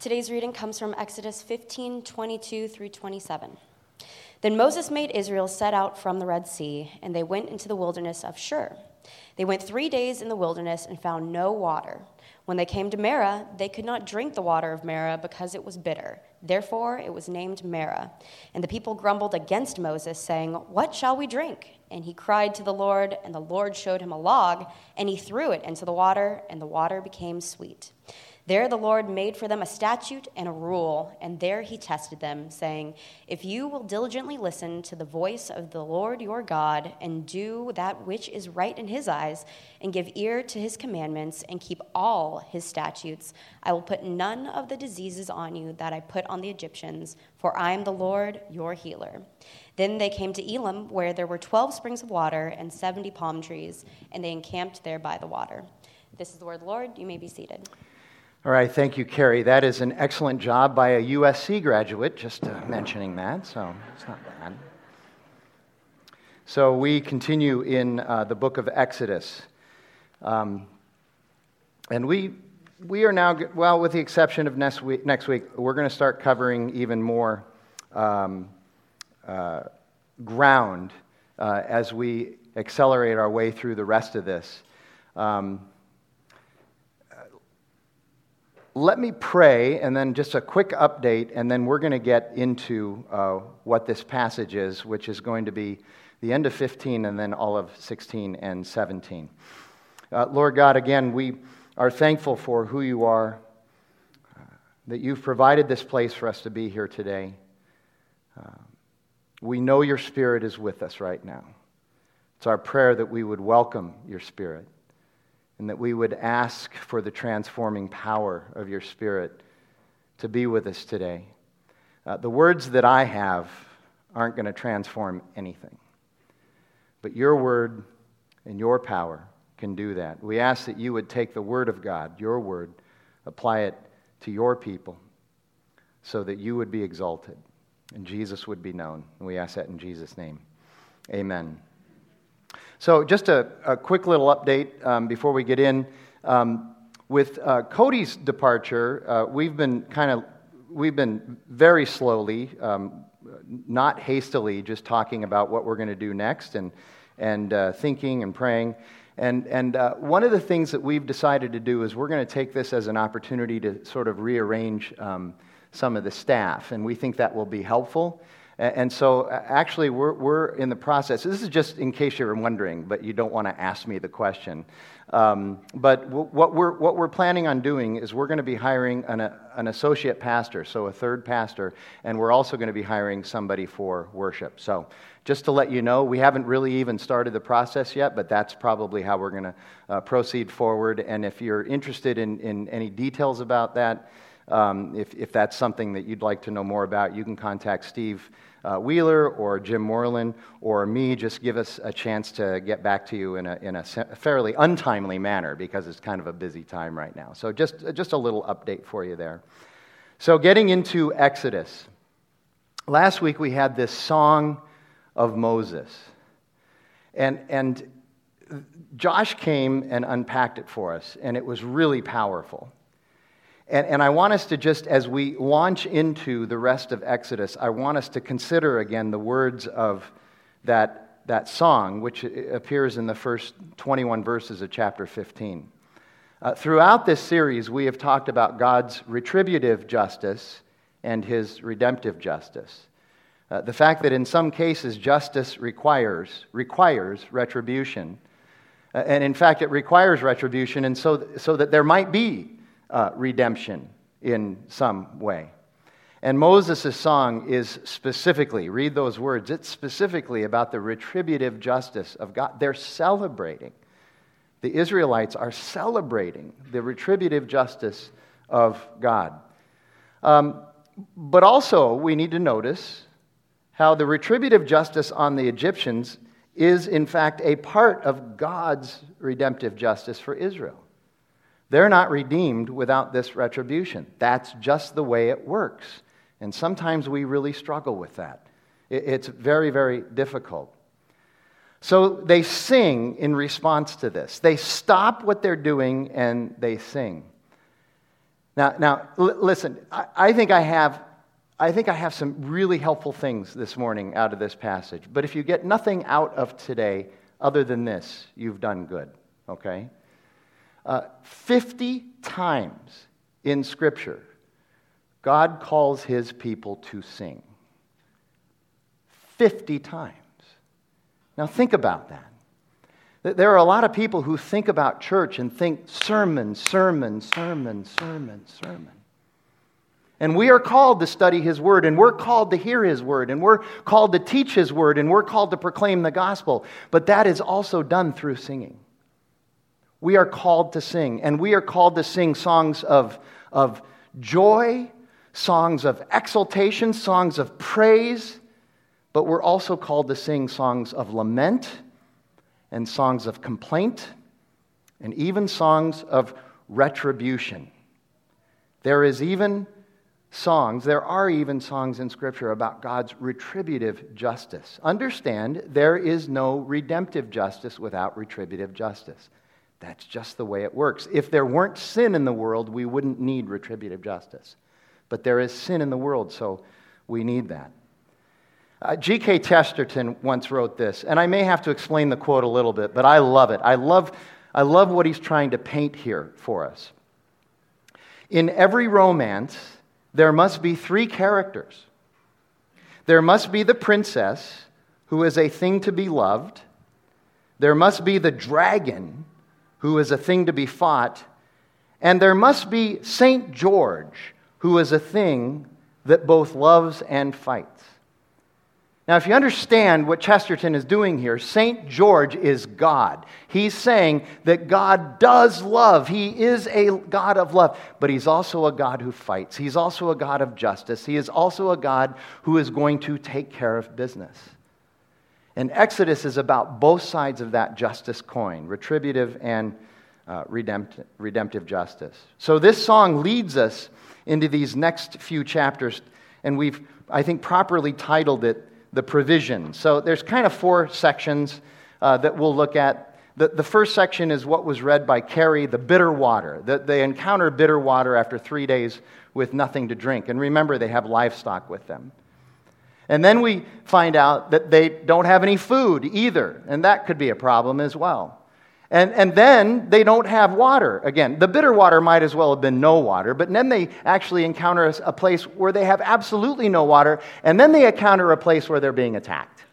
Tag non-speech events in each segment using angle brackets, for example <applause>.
Today's reading comes from Exodus 15 22 through 27. Then Moses made Israel set out from the Red Sea, and they went into the wilderness of Shur. They went three days in the wilderness and found no water. When they came to Marah, they could not drink the water of Marah because it was bitter. Therefore, it was named Marah. And the people grumbled against Moses, saying, What shall we drink? And he cried to the Lord, and the Lord showed him a log, and he threw it into the water, and the water became sweet. There the Lord made for them a statute and a rule, and there he tested them, saying, If you will diligently listen to the voice of the Lord your God, and do that which is right in his eyes, and give ear to his commandments, and keep all his statutes, I will put none of the diseases on you that I put on the Egyptians, for I am the Lord your healer. Then they came to Elim, where there were twelve springs of water and seventy palm trees, and they encamped there by the water. This is the word Lord. You may be seated. All right, thank you, Carrie. That is an excellent job by a USC graduate, just uh, mentioning that, so it's not bad. So we continue in uh, the book of Exodus. Um, and we, we are now, well, with the exception of next week, next week we're going to start covering even more um, uh, ground uh, as we accelerate our way through the rest of this. Um, let me pray and then just a quick update, and then we're going to get into uh, what this passage is, which is going to be the end of 15 and then all of 16 and 17. Uh, Lord God, again, we are thankful for who you are, uh, that you've provided this place for us to be here today. Uh, we know your Spirit is with us right now. It's our prayer that we would welcome your Spirit and that we would ask for the transforming power of your Spirit to be with us today. Uh, the words that I have aren't going to transform anything, but your word and your power can do that. We ask that you would take the word of God, your word, apply it to your people so that you would be exalted and Jesus would be known. And we ask that in Jesus' name. Amen. So, just a, a quick little update um, before we get in. Um, with uh, Cody's departure, uh, we've been kind of we've been very slowly, um, not hastily, just talking about what we're going to do next and and uh, thinking and praying. And, and uh, one of the things that we've decided to do is we're going to take this as an opportunity to sort of rearrange um, some of the staff, and we think that will be helpful. And so, actually, we're, we're in the process. This is just in case you're wondering, but you don't want to ask me the question. Um, but w- what, we're, what we're planning on doing is we're going to be hiring an, a, an associate pastor, so a third pastor, and we're also going to be hiring somebody for worship. So, just to let you know, we haven't really even started the process yet, but that's probably how we're going to uh, proceed forward. And if you're interested in, in any details about that, um, if, if that's something that you'd like to know more about, you can contact Steve uh, Wheeler or Jim Moreland or me. Just give us a chance to get back to you in a, in a fairly untimely manner because it's kind of a busy time right now. So, just, just a little update for you there. So, getting into Exodus. Last week we had this song of Moses. And, and Josh came and unpacked it for us, and it was really powerful. And, and I want us to just, as we launch into the rest of Exodus, I want us to consider again the words of that, that song, which appears in the first 21 verses of chapter 15. Uh, throughout this series, we have talked about God's retributive justice and his redemptive justice. Uh, the fact that in some cases justice requires, requires retribution. Uh, and in fact, it requires retribution, and so, so that there might be uh, redemption in some way. And Moses' song is specifically, read those words, it's specifically about the retributive justice of God. They're celebrating. The Israelites are celebrating the retributive justice of God. Um, but also, we need to notice how the retributive justice on the Egyptians is, in fact, a part of God's redemptive justice for Israel. They're not redeemed without this retribution. That's just the way it works. And sometimes we really struggle with that. It's very, very difficult. So they sing in response to this. They stop what they're doing and they sing. Now, now l- listen, I, I, think I, have, I think I have some really helpful things this morning out of this passage. But if you get nothing out of today other than this, you've done good, okay? Uh, 50 times in Scripture, God calls his people to sing. 50 times. Now, think about that. There are a lot of people who think about church and think sermon, sermon, sermon, sermon, sermon. And we are called to study His Word, and we're called to hear His Word, and we're called to teach His Word, and we're called to proclaim the gospel. But that is also done through singing. We are called to sing, and we are called to sing songs of, of joy, songs of exultation, songs of praise, but we're also called to sing songs of lament and songs of complaint and even songs of retribution. There is even songs, there are even songs in Scripture about God's retributive justice. Understand, there is no redemptive justice without retributive justice. That's just the way it works. If there weren't sin in the world, we wouldn't need retributive justice. But there is sin in the world, so we need that. Uh, G.K. Chesterton once wrote this, and I may have to explain the quote a little bit, but I love it. I love, I love what he's trying to paint here for us. In every romance, there must be three characters there must be the princess, who is a thing to be loved, there must be the dragon, who is a thing to be fought, and there must be St. George, who is a thing that both loves and fights. Now, if you understand what Chesterton is doing here, St. George is God. He's saying that God does love. He is a God of love, but He's also a God who fights. He's also a God of justice. He is also a God who is going to take care of business. And Exodus is about both sides of that justice coin retributive and uh, redemptive, justice. So this song leads us into these next few chapters, and we've, I think, properly titled it the provision. So there's kind of four sections uh, that we'll look at. The, the first section is what was read by Carrie, the bitter water. That they encounter bitter water after three days with nothing to drink. And remember, they have livestock with them. And then we find out that they don't have any food either, and that could be a problem as well. And, and then they don't have water. Again, the bitter water might as well have been no water, but then they actually encounter a place where they have absolutely no water, and then they encounter a place where they're being attacked.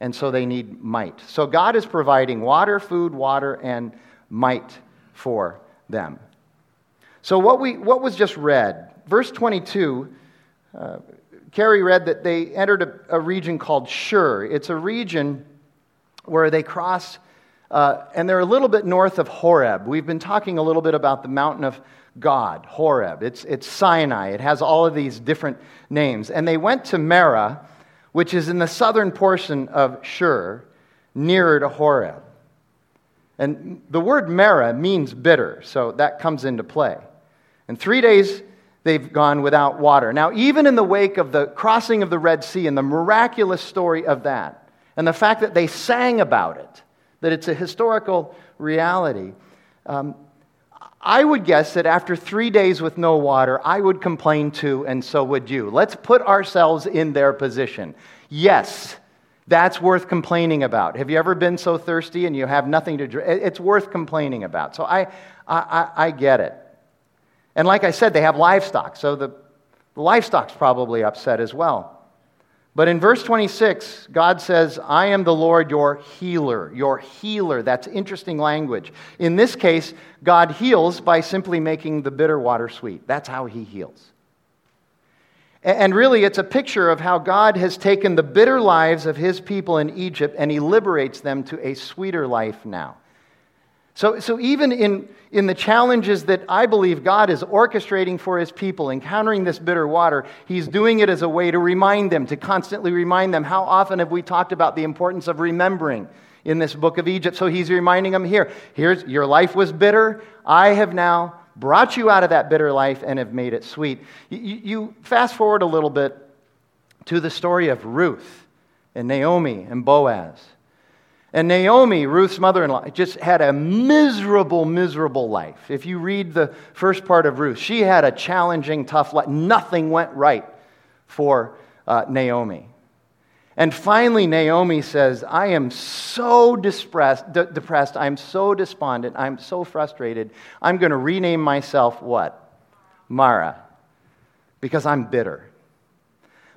And so they need might. So God is providing water, food, water, and might for them. So what, we, what was just read, verse 22, uh, Carrie read that they entered a, a region called Shur. It's a region where they cross uh, and they're a little bit north of Horeb. We've been talking a little bit about the mountain of God, Horeb. It's, it's Sinai. It has all of these different names. And they went to Marah, which is in the southern portion of Shur, nearer to Horeb. And the word Marah means bitter, so that comes into play. And three days they've gone without water. Now, even in the wake of the crossing of the Red Sea and the miraculous story of that, and the fact that they sang about it, that it's a historical reality. Um, I would guess that after three days with no water, I would complain too, and so would you. Let's put ourselves in their position. Yes, that's worth complaining about. Have you ever been so thirsty and you have nothing to drink? It's worth complaining about. So I, I, I get it. And like I said, they have livestock, so the, the livestock's probably upset as well. But in verse 26, God says, I am the Lord your healer. Your healer. That's interesting language. In this case, God heals by simply making the bitter water sweet. That's how he heals. And really, it's a picture of how God has taken the bitter lives of his people in Egypt and he liberates them to a sweeter life now. So, so even in, in the challenges that I believe God is orchestrating for his people, encountering this bitter water, he's doing it as a way to remind them, to constantly remind them. How often have we talked about the importance of remembering in this book of Egypt? So he's reminding them here here's your life was bitter. I have now brought you out of that bitter life and have made it sweet. You, you fast forward a little bit to the story of Ruth and Naomi and Boaz. And Naomi, Ruth's mother in law, just had a miserable, miserable life. If you read the first part of Ruth, she had a challenging, tough life. Nothing went right for uh, Naomi. And finally, Naomi says, I am so depressed, de- depressed, I'm so despondent, I'm so frustrated, I'm going to rename myself what? Mara, because I'm bitter.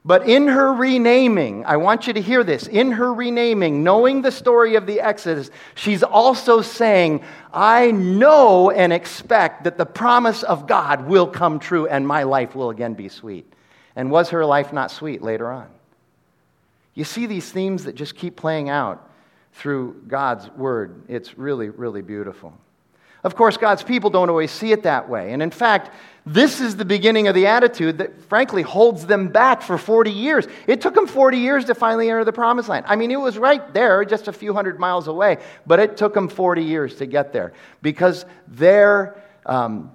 But in her renaming, I want you to hear this. In her renaming, knowing the story of the Exodus, she's also saying, I know and expect that the promise of God will come true and my life will again be sweet. And was her life not sweet later on? You see these themes that just keep playing out through God's word. It's really, really beautiful. Of course, God's people don't always see it that way. And in fact, this is the beginning of the attitude that, frankly, holds them back for 40 years. It took them 40 years to finally enter the promised land. I mean, it was right there, just a few hundred miles away, but it took them 40 years to get there because their, um,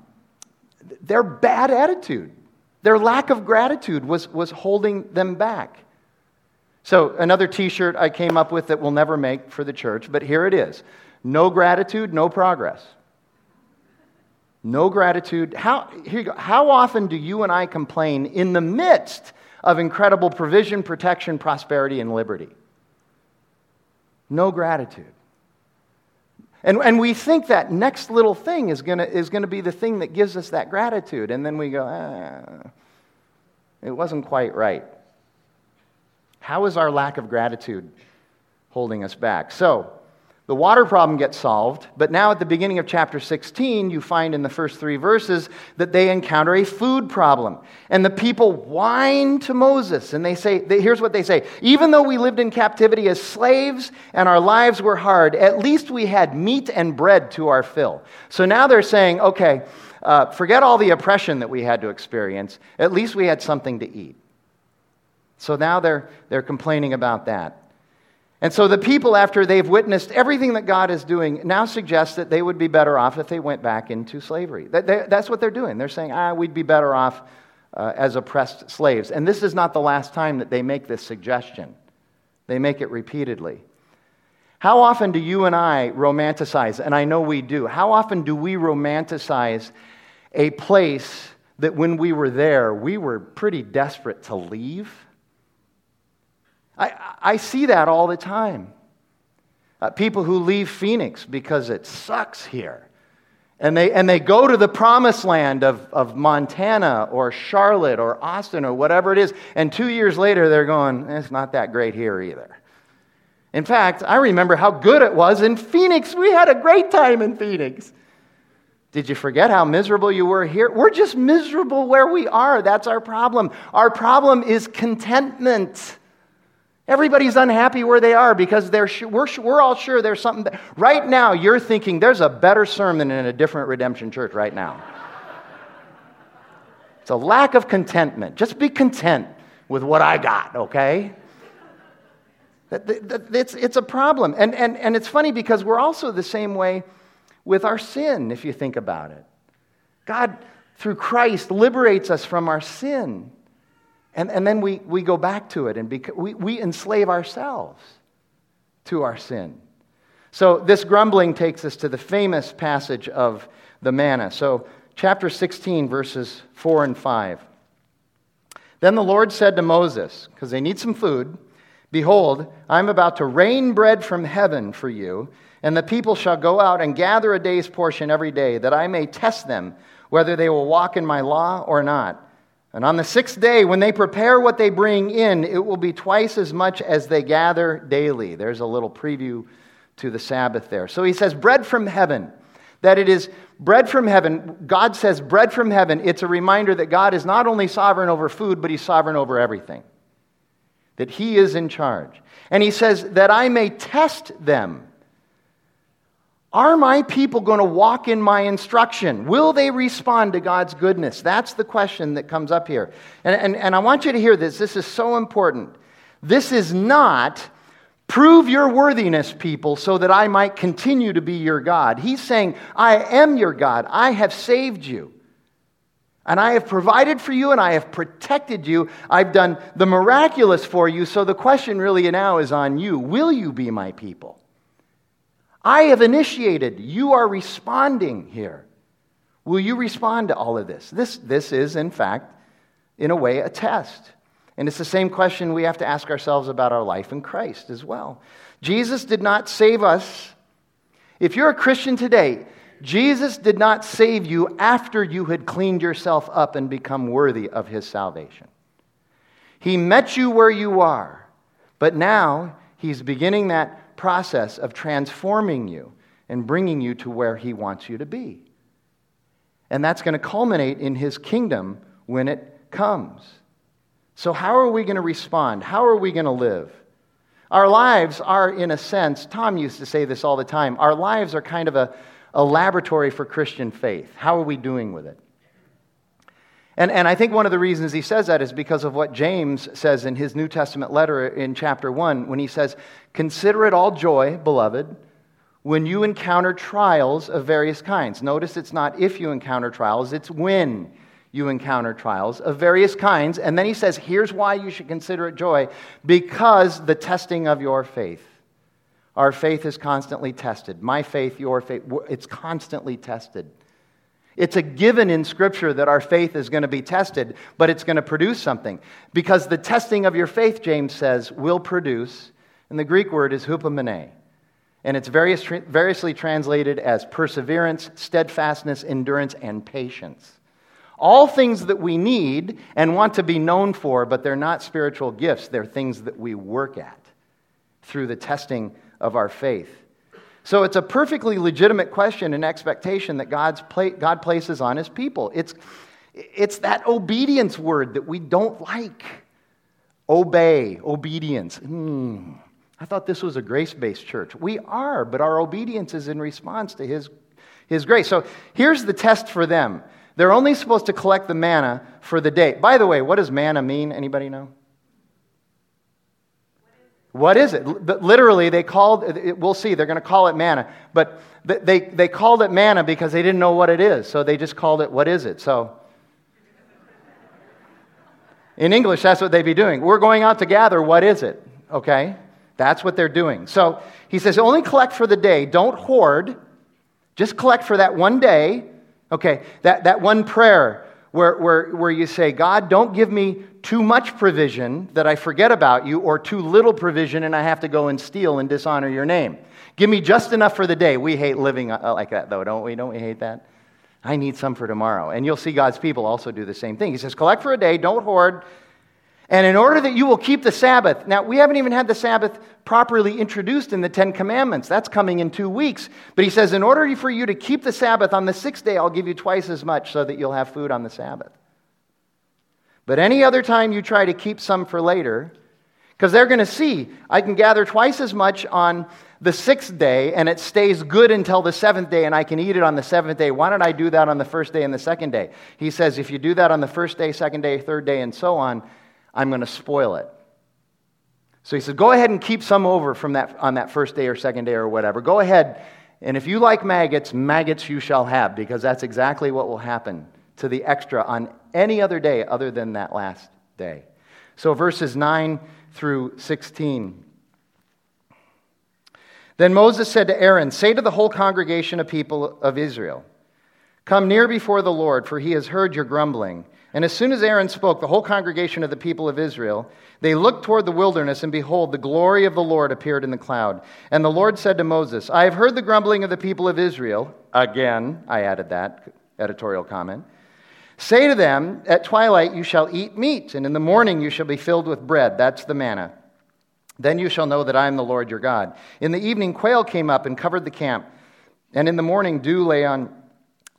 their bad attitude, their lack of gratitude was, was holding them back. So, another t shirt I came up with that we'll never make for the church, but here it is no gratitude, no progress. No gratitude. How, here you go. How often do you and I complain in the midst of incredible provision, protection, prosperity, and liberty? No gratitude. And, and we think that next little thing is going is gonna be the thing that gives us that gratitude. And then we go, ah, it wasn't quite right. How is our lack of gratitude holding us back? So, the water problem gets solved, but now at the beginning of chapter 16, you find in the first three verses that they encounter a food problem. And the people whine to Moses, and they say, here's what they say Even though we lived in captivity as slaves and our lives were hard, at least we had meat and bread to our fill. So now they're saying, okay, uh, forget all the oppression that we had to experience, at least we had something to eat. So now they're, they're complaining about that. And so the people, after they've witnessed everything that God is doing, now suggest that they would be better off if they went back into slavery. That's what they're doing. They're saying, ah, we'd be better off uh, as oppressed slaves. And this is not the last time that they make this suggestion, they make it repeatedly. How often do you and I romanticize, and I know we do, how often do we romanticize a place that when we were there, we were pretty desperate to leave? I, I see that all the time. Uh, people who leave Phoenix because it sucks here. And they, and they go to the promised land of, of Montana or Charlotte or Austin or whatever it is, and two years later they're going, it's not that great here either. In fact, I remember how good it was in Phoenix. We had a great time in Phoenix. Did you forget how miserable you were here? We're just miserable where we are. That's our problem. Our problem is contentment. Everybody's unhappy where they are because they're we're, we're all sure there's something. Right now, you're thinking there's a better sermon in a different redemption church right now. it's a lack of contentment. Just be content with what I got, okay? It's, it's a problem. And, and, and it's funny because we're also the same way with our sin, if you think about it. God, through Christ, liberates us from our sin. And, and then we, we go back to it and we, we enslave ourselves to our sin. So this grumbling takes us to the famous passage of the manna. So, chapter 16, verses 4 and 5. Then the Lord said to Moses, because they need some food, Behold, I'm about to rain bread from heaven for you, and the people shall go out and gather a day's portion every day, that I may test them whether they will walk in my law or not. And on the sixth day, when they prepare what they bring in, it will be twice as much as they gather daily. There's a little preview to the Sabbath there. So he says, bread from heaven. That it is bread from heaven. God says, bread from heaven. It's a reminder that God is not only sovereign over food, but he's sovereign over everything. That he is in charge. And he says, that I may test them. Are my people going to walk in my instruction? Will they respond to God's goodness? That's the question that comes up here. And, and, and I want you to hear this. This is so important. This is not prove your worthiness, people, so that I might continue to be your God. He's saying, I am your God. I have saved you. And I have provided for you and I have protected you. I've done the miraculous for you. So the question really now is on you Will you be my people? I have initiated. You are responding here. Will you respond to all of this? This, this is, in fact, in a way, a test. And it's the same question we have to ask ourselves about our life in Christ as well. Jesus did not save us. If you're a Christian today, Jesus did not save you after you had cleaned yourself up and become worthy of his salvation. He met you where you are, but now he's beginning that process of transforming you and bringing you to where he wants you to be. And that's going to culminate in his kingdom when it comes. So, how are we going to respond? How are we going to live? Our lives are, in a sense, Tom used to say this all the time, our lives are kind of a, a laboratory for Christian faith. How are we doing with it? And, and I think one of the reasons he says that is because of what James says in his New Testament letter in chapter 1 when he says, Consider it all joy, beloved, when you encounter trials of various kinds. Notice it's not if you encounter trials, it's when you encounter trials of various kinds. And then he says, here's why you should consider it joy because the testing of your faith. Our faith is constantly tested. My faith, your faith, it's constantly tested. It's a given in Scripture that our faith is going to be tested, but it's going to produce something. Because the testing of your faith, James says, will produce, and the Greek word is hupomone. And it's various, variously translated as perseverance, steadfastness, endurance, and patience. All things that we need and want to be known for, but they're not spiritual gifts. They're things that we work at through the testing of our faith. So it's a perfectly legitimate question and expectation that God's pla- God places on his people. It's, it's that obedience word that we don't like. Obey, obedience. Mm, I thought this was a grace based church. We are, but our obedience is in response to his, his grace. So here's the test for them they're only supposed to collect the manna for the day. By the way, what does manna mean? Anybody know? What is it? Literally, they called, we'll see, they're going to call it manna. But they, they called it manna because they didn't know what it is. So they just called it, what is it? So in English, that's what they'd be doing. We're going out to gather, what is it? Okay? That's what they're doing. So he says, only collect for the day. Don't hoard. Just collect for that one day Okay, that, that one prayer where, where, where you say, God, don't give me too much provision that I forget about you, or too little provision and I have to go and steal and dishonor your name. Give me just enough for the day. We hate living uh, like that, though, don't we? Don't we hate that? I need some for tomorrow. And you'll see God's people also do the same thing. He says, collect for a day, don't hoard, and in order that you will keep the Sabbath, now we haven't even had the Sabbath properly introduced in the Ten Commandments. That's coming in two weeks. But he says, in order for you to keep the Sabbath on the sixth day, I'll give you twice as much so that you'll have food on the Sabbath. But any other time you try to keep some for later, because they're going to see, I can gather twice as much on the sixth day and it stays good until the seventh day and I can eat it on the seventh day. Why don't I do that on the first day and the second day? He says, if you do that on the first day, second day, third day, and so on, I'm going to spoil it. So he said, Go ahead and keep some over from that, on that first day or second day or whatever. Go ahead. And if you like maggots, maggots you shall have, because that's exactly what will happen to the extra on any other day other than that last day. So verses 9 through 16. Then Moses said to Aaron, Say to the whole congregation of people of Israel, Come near before the Lord, for he has heard your grumbling. And as soon as Aaron spoke, the whole congregation of the people of Israel, they looked toward the wilderness, and behold, the glory of the Lord appeared in the cloud. And the Lord said to Moses, I have heard the grumbling of the people of Israel. Again, I added that editorial comment. Say to them, At twilight you shall eat meat, and in the morning you shall be filled with bread. That's the manna. Then you shall know that I am the Lord your God. In the evening, quail came up and covered the camp. And in the morning, dew lay, on,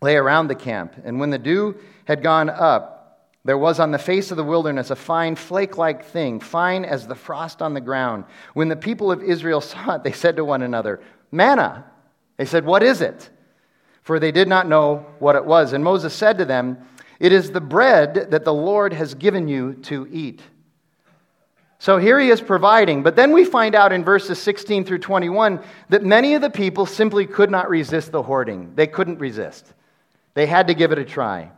lay around the camp. And when the dew had gone up, there was on the face of the wilderness a fine flake like thing, fine as the frost on the ground. When the people of Israel <laughs> saw it, they said to one another, Manna. They said, What is it? For they did not know what it was. And Moses said to them, It is the bread that the Lord has given you to eat. So here he is providing. But then we find out in verses 16 through 21 that many of the people simply could not resist the hoarding. They couldn't resist, they had to give it a try.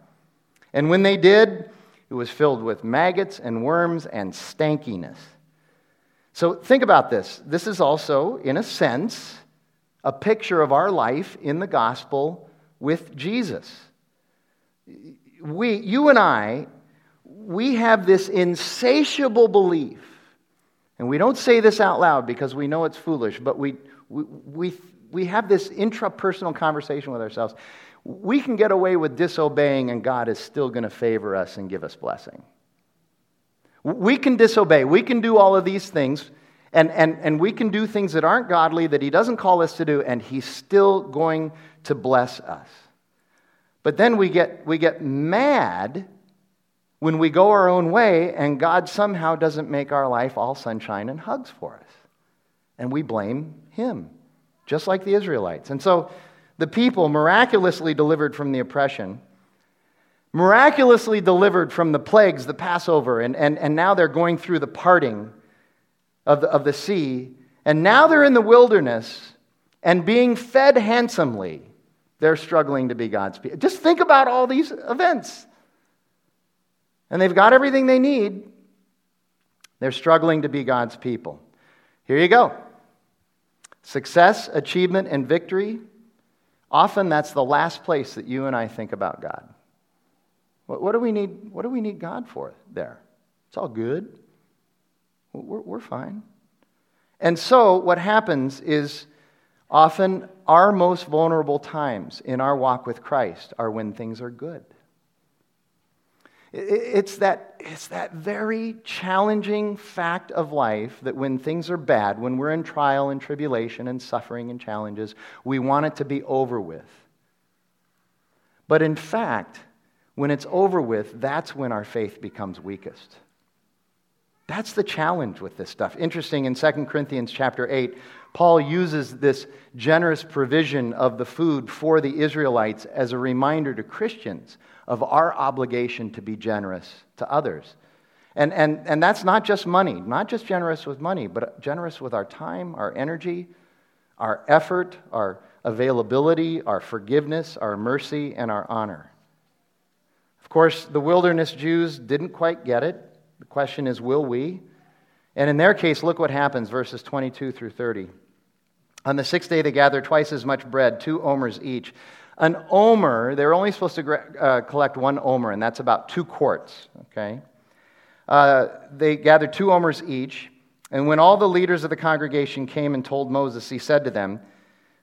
And when they did, it was filled with maggots and worms and stankiness. So think about this. This is also, in a sense, a picture of our life in the gospel with Jesus. We, you and I, we have this insatiable belief, and we don't say this out loud because we know it's foolish, but we, we, we, we have this intrapersonal conversation with ourselves. We can get away with disobeying, and God is still going to favor us and give us blessing. We can disobey. We can do all of these things, and, and, and we can do things that aren't godly that He doesn't call us to do, and He's still going to bless us. But then we get, we get mad when we go our own way, and God somehow doesn't make our life all sunshine and hugs for us. And we blame Him, just like the Israelites. And so the people miraculously delivered from the oppression miraculously delivered from the plagues, the Passover, and, and, and now they're going through the parting of the, of the sea. And now they're in the wilderness and being fed handsomely. They're struggling to be God's people. Just think about all these events. And they've got everything they need. They're struggling to be God's people. Here you go success, achievement, and victory. Often that's the last place that you and I think about God. What, what, do we need, what do we need God for there? It's all good. We're, we're fine. And so, what happens is often our most vulnerable times in our walk with Christ are when things are good. It's that, it's that very challenging fact of life that when things are bad, when we're in trial and tribulation and suffering and challenges, we want it to be over with. But in fact, when it's over with, that's when our faith becomes weakest. That's the challenge with this stuff. Interesting, in 2 Corinthians chapter 8, Paul uses this generous provision of the food for the Israelites as a reminder to Christians of our obligation to be generous to others. And, and, and that's not just money, not just generous with money, but generous with our time, our energy, our effort, our availability, our forgiveness, our mercy, and our honor Of course, the wilderness Jews didn't quite get it. The question is, will we? And in their case, look what happens, verses 22 through 30. On the sixth day, they gathered twice as much bread, two omers each. An omer, they're only supposed to uh, collect one omer, and that's about two quarts, okay? Uh, they gathered two omers each. And when all the leaders of the congregation came and told Moses, he said to them,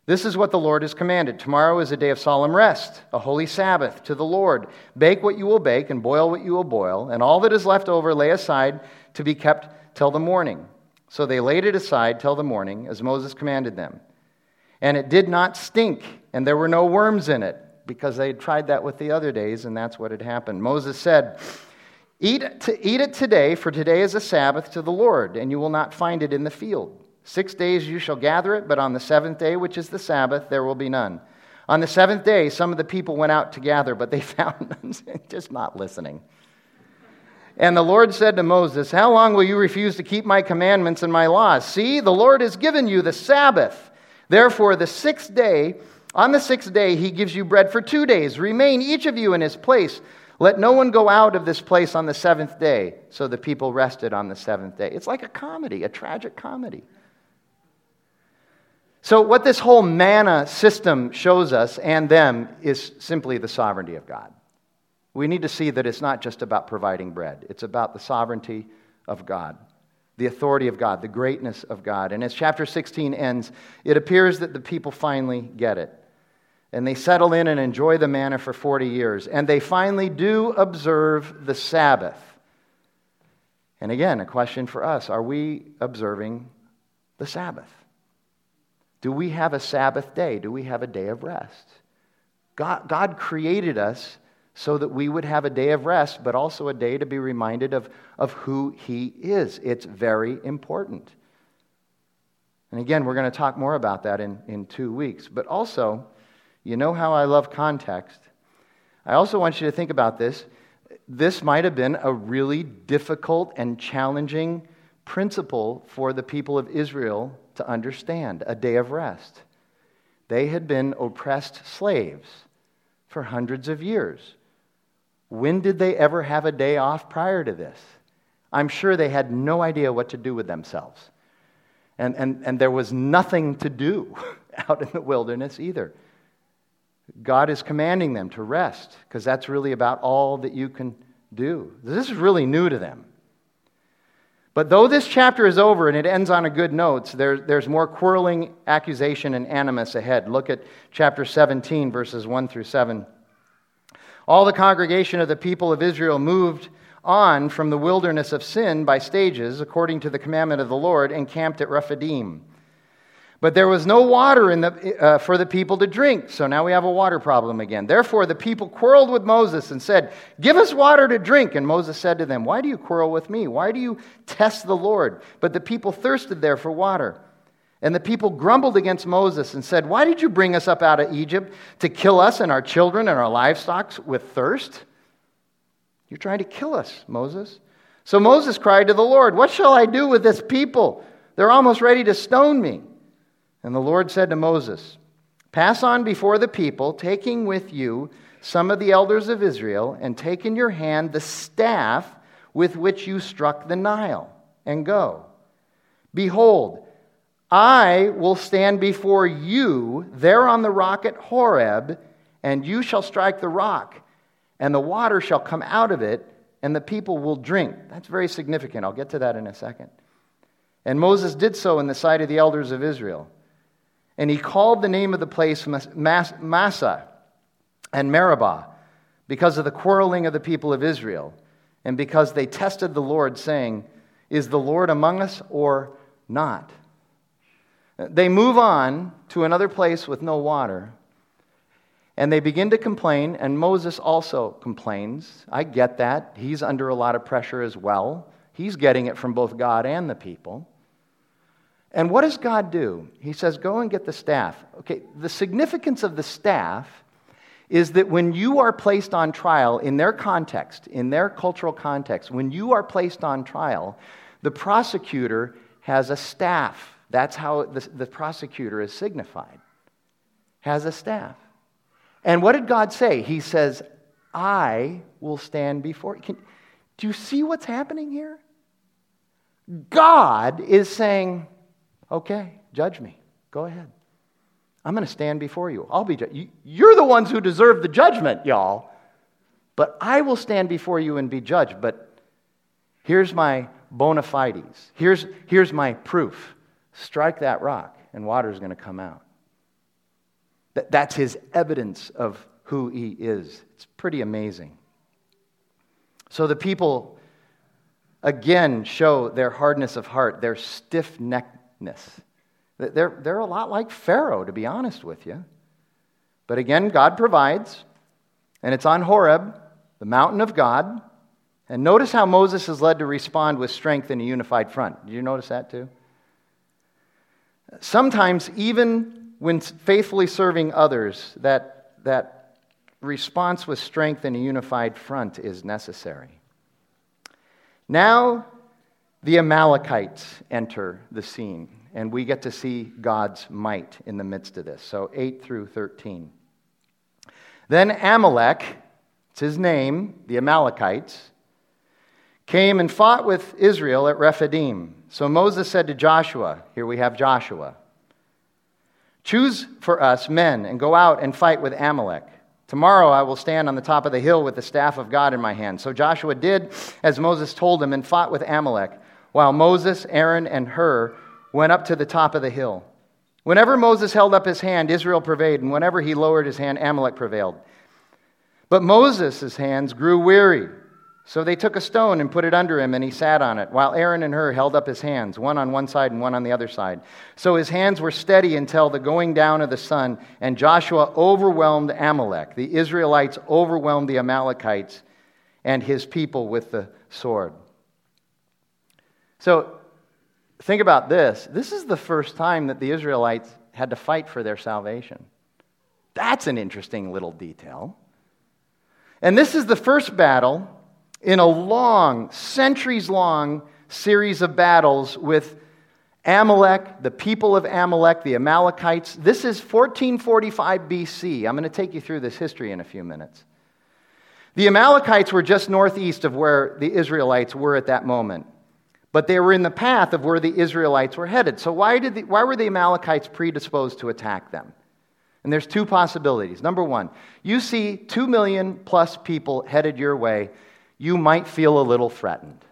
this is what the Lord has commanded. Tomorrow is a day of solemn rest, a holy Sabbath to the Lord. Bake what you will bake and boil what you will boil, and all that is left over lay aside to be kept till the morning. So they laid it aside till the morning, as Moses commanded them. And it did not stink, and there were no worms in it, because they had tried that with the other days, and that's what had happened. Moses said, Eat, to, eat it today, for today is a Sabbath to the Lord, and you will not find it in the field. Six days you shall gather it, but on the seventh day, which is the Sabbath, there will be none. On the seventh day, some of the people went out to gather, but they <laughs> found just not listening. And the Lord said to Moses, How long will you refuse to keep my commandments and my laws? See, the Lord has given you the Sabbath. Therefore, the sixth day, on the sixth day, he gives you bread for two days. Remain each of you in his place. Let no one go out of this place on the seventh day. So the people rested on the seventh day. It's like a comedy, a tragic comedy. So, what this whole manna system shows us and them is simply the sovereignty of God. We need to see that it's not just about providing bread, it's about the sovereignty of God, the authority of God, the greatness of God. And as chapter 16 ends, it appears that the people finally get it. And they settle in and enjoy the manna for 40 years. And they finally do observe the Sabbath. And again, a question for us are we observing the Sabbath? Do we have a Sabbath day? Do we have a day of rest? God, God created us so that we would have a day of rest, but also a day to be reminded of, of who He is. It's very important. And again, we're going to talk more about that in, in two weeks. But also, you know how I love context. I also want you to think about this. This might have been a really difficult and challenging principle for the people of Israel to understand a day of rest. They had been oppressed slaves for hundreds of years. When did they ever have a day off prior to this? I'm sure they had no idea what to do with themselves. And, and, and there was nothing to do. <laughs> out in the wilderness either. God is commanding them to rest because that's really about all that you can do. This is really new to them. But though this chapter is over and it ends on a good note, there, there's more quarreling, accusation, and animus ahead. Look at chapter 17, verses 1 through 7. All the congregation of the people of Israel moved on from the wilderness of Sin by stages, according to the commandment of the Lord, and camped at Rephidim. But there was no water the, uh, for the people to drink. So now we have a water problem again. Therefore, the people quarreled with Moses and said, Give us water to drink. And Moses said to them, Why do you quarrel with me? Why do you test the Lord? But the people thirsted there for water. And the people grumbled against Moses and said, Why did you bring us up out of Egypt to kill us and our children and our livestock with thirst? You're trying to kill us, Moses. So Moses cried to the Lord, What shall I do with this people? They're almost ready to stone me. And the Lord said to Moses, Pass on before the people, taking with you some of the elders of Israel, and take in your hand the staff with which you struck the Nile, and go. Behold, I will stand before you there on the rock at Horeb, and you shall strike the rock, and the water shall come out of it, and the people will drink. That's very significant. I'll get to that in a second. And Moses did so in the sight of the elders of Israel. And he called the name of the place Massah and Meribah because of the quarreling of the people of Israel and because they tested the Lord, saying, Is the Lord among us or not? They move on to another place with no water. And they begin to complain, and Moses also complains. I get that. He's under a lot of pressure as well. He's getting it from both God and the people. And what does God do? He says, Go and get the staff. Okay, the significance of the staff is that when you are placed on trial in their context, in their cultural context, when you are placed on trial, the prosecutor has a staff. That's how the, the prosecutor is signified, has a staff. And what did God say? He says, I will stand before you. Can, do you see what's happening here? God is saying, Okay, judge me. Go ahead. I'm going to stand before you. I'll be. You're the ones who deserve the judgment, y'all. But I will stand before you and be judged. But here's my bona fides. Here's, here's my proof. Strike that rock, and water is going to come out. That, that's his evidence of who he is. It's pretty amazing. So the people again show their hardness of heart, their stiff necked they're, they're a lot like Pharaoh, to be honest with you. But again, God provides, and it's on Horeb, the mountain of God. And notice how Moses is led to respond with strength in a unified front. Did you notice that too? Sometimes, even when faithfully serving others, that, that response with strength and a unified front is necessary. Now, the Amalekites enter the scene, and we get to see God's might in the midst of this. So 8 through 13. Then Amalek, it's his name, the Amalekites, came and fought with Israel at Rephidim. So Moses said to Joshua, here we have Joshua, choose for us men and go out and fight with Amalek. Tomorrow I will stand on the top of the hill with the staff of God in my hand. So Joshua did as Moses told him and fought with Amalek while Moses, Aaron, and Hur went up to the top of the hill. Whenever Moses held up his hand, Israel prevailed, and whenever he lowered his hand, Amalek prevailed. But Moses' hands grew weary. So they took a stone and put it under him, and he sat on it, while Aaron and Hur held up his hands, one on one side and one on the other side. So his hands were steady until the going down of the sun, and Joshua overwhelmed Amalek. The Israelites overwhelmed the Amalekites and his people with the sword. So think about this. This is the first time that the Israelites had to fight for their salvation. That's an interesting little detail. And this is the first battle in a long, centuries long series of battles with Amalek, the people of Amalek, the Amalekites. This is 1445 BC. I'm going to take you through this history in a few minutes. The Amalekites were just northeast of where the Israelites were at that moment. but they were in the path of where the Israelites were headed. So, why, did the, why were the Amalekites predisposed to attack them? And there's two possibilities. Number one, you see two million plus people headed your way, you might feel a little threatened.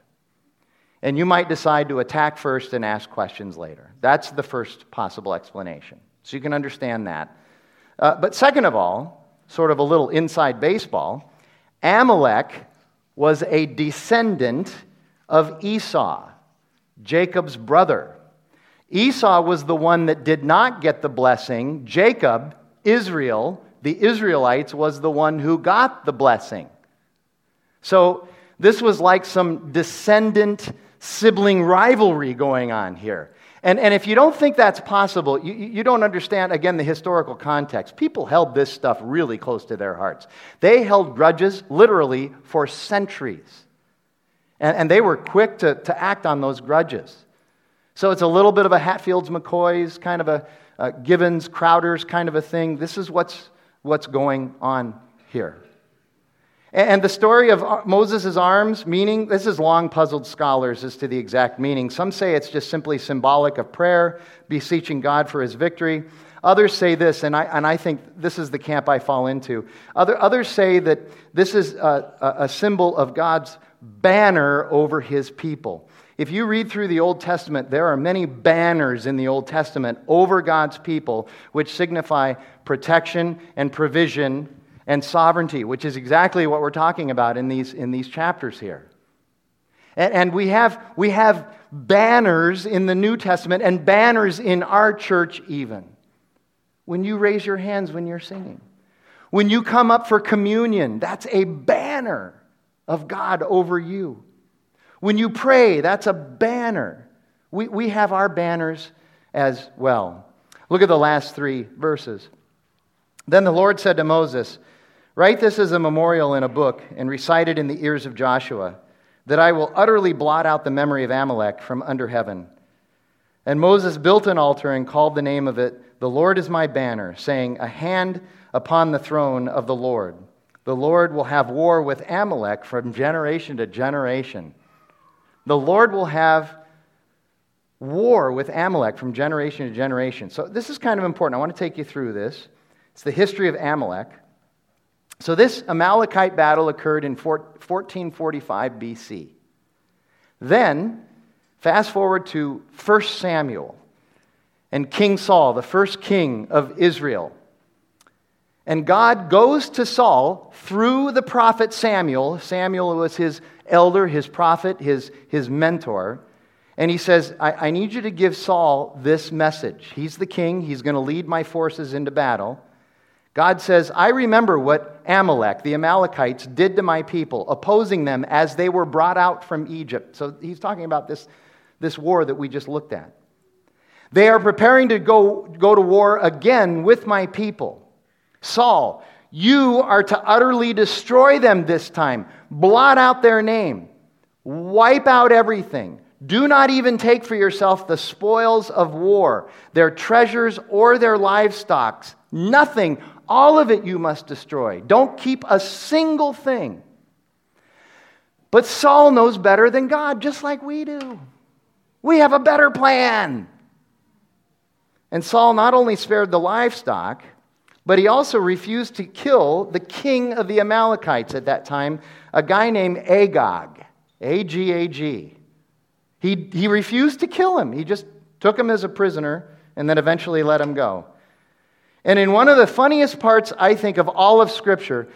And you might decide to attack first and ask questions later. That's the first possible explanation. So you can understand that. Uh, but second of all, sort of a little inside baseball, Amalek was a descendant of Esau, Jacob's brother. Esau was the one that did not get the blessing. Jacob, Israel, the Israelites, was the one who got the blessing. So this was like some descendant sibling rivalry going on here. And, and if you don't think that's possible, you, you don't understand, again, the historical context. People held this stuff really close to their hearts. They held grudges literally for centuries. And, and they were quick to, to act on those grudges. So it's a little bit of a Hatfields McCoys, kind of a uh, Givens Crowders kind of a thing. This is what's, what's going on here. And the story of Moses' arms, meaning, this has long puzzled scholars as to the exact meaning. Some say it's just simply symbolic of prayer, beseeching God for his victory. Others say this, and I, and I think this is the camp I fall into. Other, others say that this is a, a symbol of God's banner over his people. If you read through the Old Testament, there are many banners in the Old Testament over God's people, which signify protection and provision and sovereignty, which is exactly what we're talking about in these, in these chapters here. And, and we, have, we have banners in the New Testament and banners in our church, even. When you raise your hands when you're singing, when you come up for communion, that's a banner of God over you. When you pray, that's a banner. We, we have our banners as well. Look at the last three verses. Then the Lord said to Moses, Write this as a memorial in a book and recite it in the ears of Joshua, that I will utterly blot out the memory of Amalek from under heaven. And Moses built an altar and called the name of it, The Lord is my banner, saying, A hand upon the throne of the Lord. The Lord will have war with Amalek from generation to generation. The Lord will have war with Amalek from generation to generation. So, this is kind of important. I want to take you through this. It's the history of Amalek. So, this Amalekite battle occurred in 1445 BC. Then, fast forward to 1 Samuel and King Saul, the first king of Israel. And God goes to Saul through the prophet Samuel. Samuel was his elder, his prophet, his, his mentor. And he says, I, I need you to give Saul this message. He's the king, he's going to lead my forces into battle. God says, I remember what Amalek, the Amalekites, did to my people, opposing them as they were brought out from Egypt. So he's talking about this, this war that we just looked at. They are preparing to go, go to war again with my people. Saul, you are to utterly destroy them this time, blot out their name, wipe out everything. Do not even take for yourself the spoils of war, their treasures or their livestock. Nothing all of it you must destroy. Don't keep a single thing. But Saul knows better than God, just like we do. We have a better plan. And Saul not only spared the livestock, but he also refused to kill the king of the Amalekites at that time, a guy named Agag. A G A G. He, he refused to kill him. He just took him as a prisoner and then eventually let him go. And in one of the funniest parts, I think, of all of Scripture,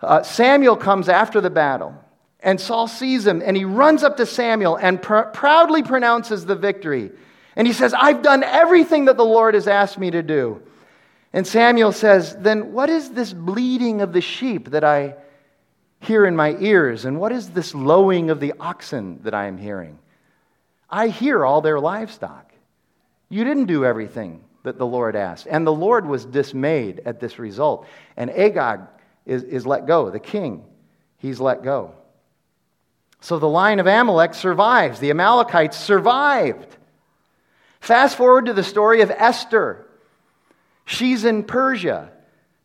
uh, Samuel comes after the battle. And Saul sees him, and he runs up to Samuel and pr- proudly pronounces the victory. And he says, I've done everything that the Lord has asked me to do. And Samuel says, Then what is this bleating of the sheep that I hear in my ears? And what is this lowing of the oxen that I am hearing? I hear all their livestock. You didn't do everything that the Lord asked. And the Lord was dismayed at this result. And Agag is, is let go, the king, he's let go. So the line of Amalek survives. The Amalekites survived. Fast forward to the story of Esther. She's in Persia.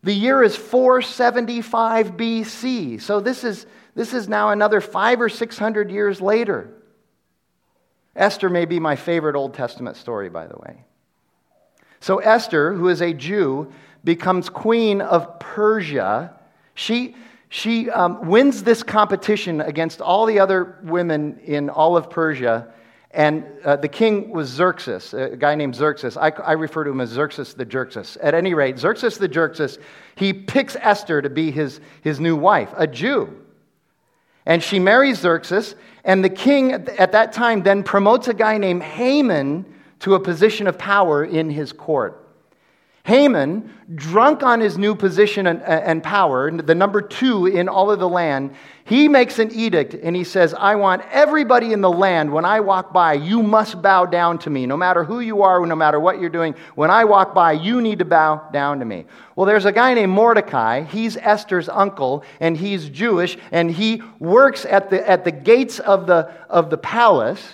The year is 475 BC. So this is, this is now another five or six hundred years later. Esther may be my favorite Old Testament story, by the way. So, Esther, who is a Jew, becomes queen of Persia. She, she um, wins this competition against all the other women in all of Persia. And uh, the king was Xerxes, a guy named Xerxes. I, I, refer to him as Xerxes the Jerxes. At any rate, Xerxes the Jerxes, he picks Esther to be his, his new wife, a Jew. And she marries Xerxes, and the king at that time then promotes a guy named Haman to a position of power in his court. Haman, drunk on his new position and, and, power, the number two in all of the land, he makes an edict and he says, I want everybody in the land, when I walk by, you must bow down to me. No matter who you are, no matter what you're doing, when I walk by, you need to bow down to me. Well, there's a guy named Mordecai. He's Esther's uncle and he's Jewish and he works at the, at the gates of the, of the palace.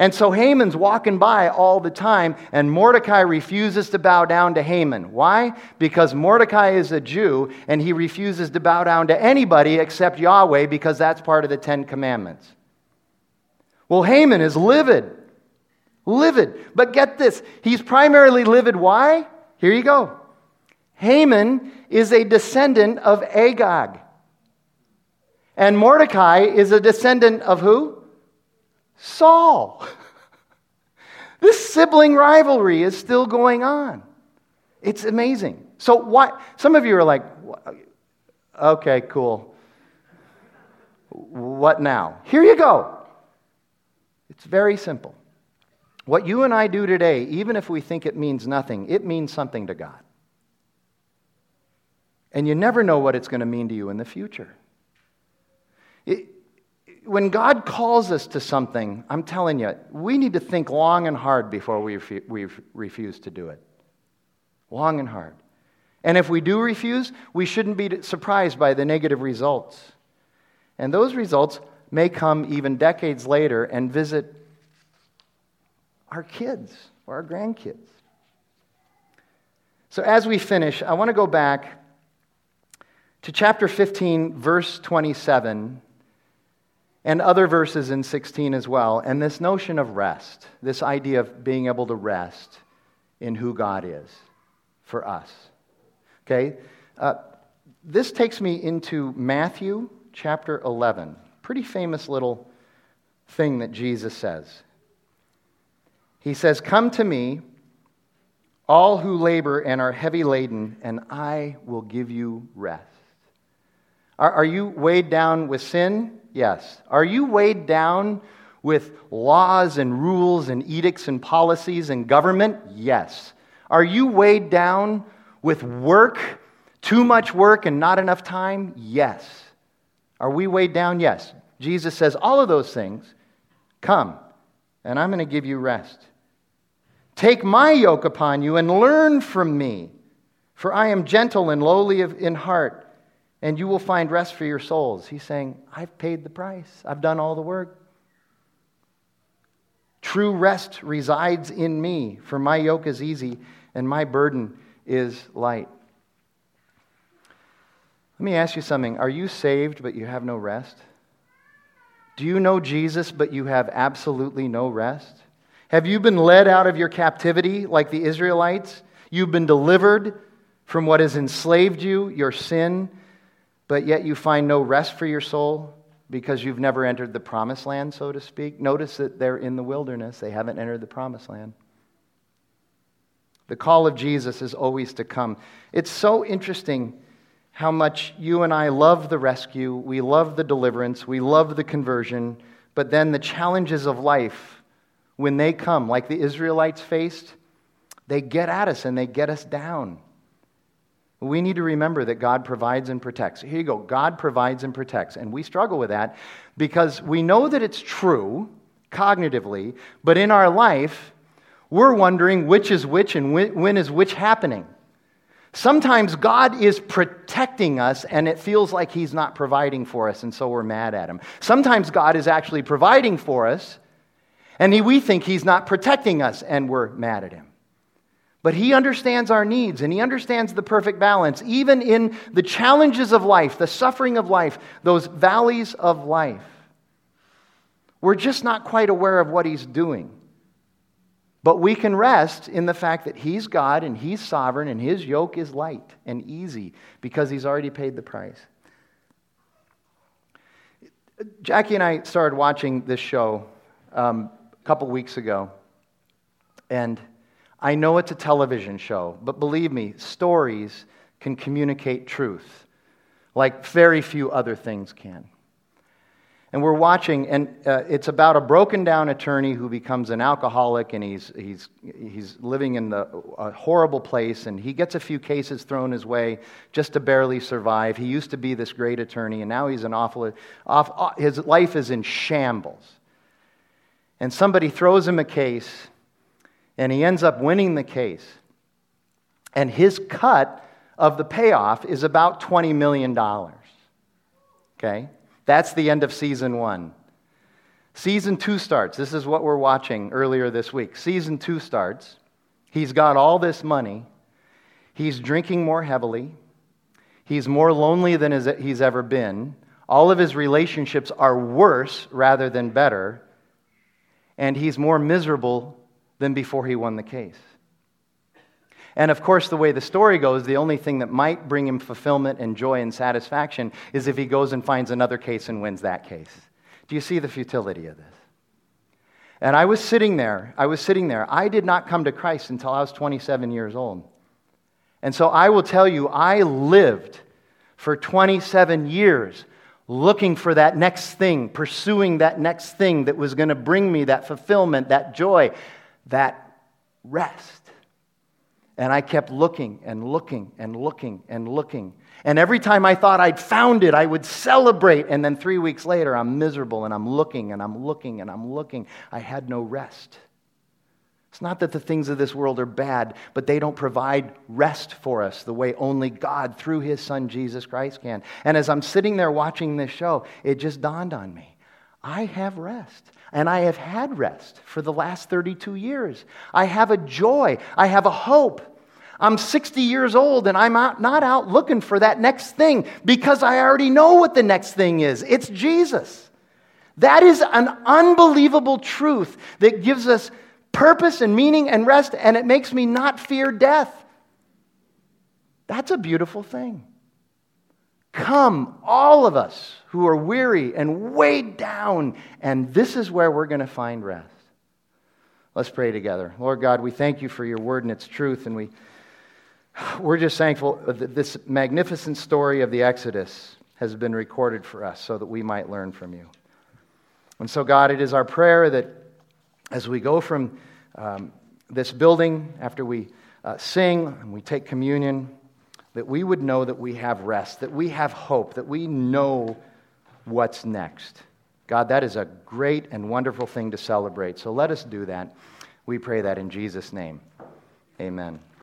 And so Haman's walking by all the time, and Mordecai refuses to bow down to Haman. Why? Because Mordecai is a Jew, and he refuses to bow down to anybody except Yahweh because that's part of the Ten Commandments. Well, Haman is livid. Livid. But get this he's primarily livid. Why? Here you go. Haman is a descendant of Agag. And Mordecai is a descendant of who? Saul. <laughs> this sibling rivalry is still going on. It's amazing. So, why? Some of you are like, okay, cool. What now? Here you go. It's very simple. What you and I do today, even if we think it means nothing, it means something to God. And you never know what it's going to mean to you in the future. It, when God calls us to something, I'm telling you, we need to think long and hard before we, refu- we refuse to do it. Long and hard. And if we do refuse, we shouldn't be surprised by the negative results. And those results may come even decades later and visit our kids or our grandkids. So, as we finish, I want to go back to chapter 15, verse 27 and other verses in 16 as well. And this notion of rest, this idea of being able to rest in who God is for us. Okay? Uh, this takes me into Matthew chapter 11. Pretty famous little thing that Jesus says. He says, Come to me, all who labor and are heavy laden, and I will give you rest. Are, are you weighed down with sin? Yes. Are you weighed down with laws and rules and edicts and policies and government? Yes. Are you weighed down with work, too much work and not enough time? Yes. Are we weighed down? Yes. Jesus says, All of those things, come, and I'm going to give you rest. Take my yoke upon you and learn from me, for I am gentle and lowly in heart and you will find rest for your souls. He's saying, I've paid the price, I've done all the work. True rest resides in me, for my yoke is easy and my burden is light. Let me ask you something. Are you saved but you have no rest? Do you know Jesus but you have absolutely no rest? Have you been led out of your captivity like the Israelites? You've been delivered from what has enslaved you, your sin, but yet you find no rest for your soul because you've never entered the promised land, so to speak. Notice that they're in the wilderness, they haven't entered the promised land. The call of Jesus is always to come. It's so interesting how much you and I love the rescue, we love the deliverance, we love the conversion, but then the challenges of life, when they come, like the Israelites faced, they get at us and they get us down. We need to remember that God provides and protects. Here you go God provides and protects. And we struggle with that because we know that it's true cognitively, but in our life, we're wondering which is which and when is which happening. Sometimes God is protecting us and it feels like He's not providing for us, and so we're mad at Him. Sometimes God is actually providing for us and we think He's not protecting us and we're mad at Him. But He understands our needs and He understands the perfect balance, even in the challenges of life, the suffering of life, those valleys of life. We're just not quite aware of what He's doing. But we can rest in the fact that He's God and He's sovereign and His yoke is light and easy because He's already paid the price. Jackie and I started watching this show um, a couple weeks ago, and I know it's a television show, but believe me, stories can communicate truth like very few other things can. And we're watching, and uh, it's about a broken down attorney who becomes an alcoholic and he's, he's, he's living in the, a horrible place and he gets a few cases thrown his way just to barely survive. He used to be this great attorney and now he's an awful, off, his life is in shambles. And somebody throws him a case and he ends up winning the case. And his cut of the payoff is about $20 million. Okay? That's the end of season one. Season two starts. This is what we're watching earlier this week. Season two starts. He's got all this money. He's drinking more heavily. He's more lonely than he's ever been. All of his relationships are worse rather than better. And he's more miserable than before he won the case. And of course, the way the story goes, the only thing that might bring him fulfillment and joy and satisfaction is if he goes and finds another case and wins that case. Do you see the futility of this? And I was sitting there. I was sitting there. I did not come to Christ until I was 27 years old. And so I will tell you, I lived for 27 years looking for that next thing, pursuing that next thing that was going to bring me that fulfillment, that joy, that rest. And I kept looking and looking and looking and looking. And every time I thought I'd found it, I would celebrate. And then three weeks later, I'm miserable and I'm looking and I'm looking and I'm looking. I had no rest. It's not that the things of this world are bad, but they don't provide rest for us the way only God, through His Son Jesus Christ, can. And as I'm sitting there watching this show, it just dawned on me I have rest. And I have had rest for the last 32 years. I have a joy. I have a hope. I'm 60 years old and I'm out, not out looking for that next thing because I already know what the next thing is. It's Jesus. That is an unbelievable truth that gives us purpose and meaning and rest, and it makes me not fear death. That's a beautiful thing. Come, all of us who are weary and weighed down, and this is where we're going to find rest. Let's pray together. Lord God, we thank you for your word and its truth, and we, we're just thankful that this magnificent story of the Exodus has been recorded for us so that we might learn from you. And so, God, it is our prayer that as we go from um, this building, after we uh, sing and we take communion, that we would know that we have rest, that we have hope, that we know what's next. God, that is a great and wonderful thing to celebrate. So let us do that. We pray that in Jesus' name. Amen.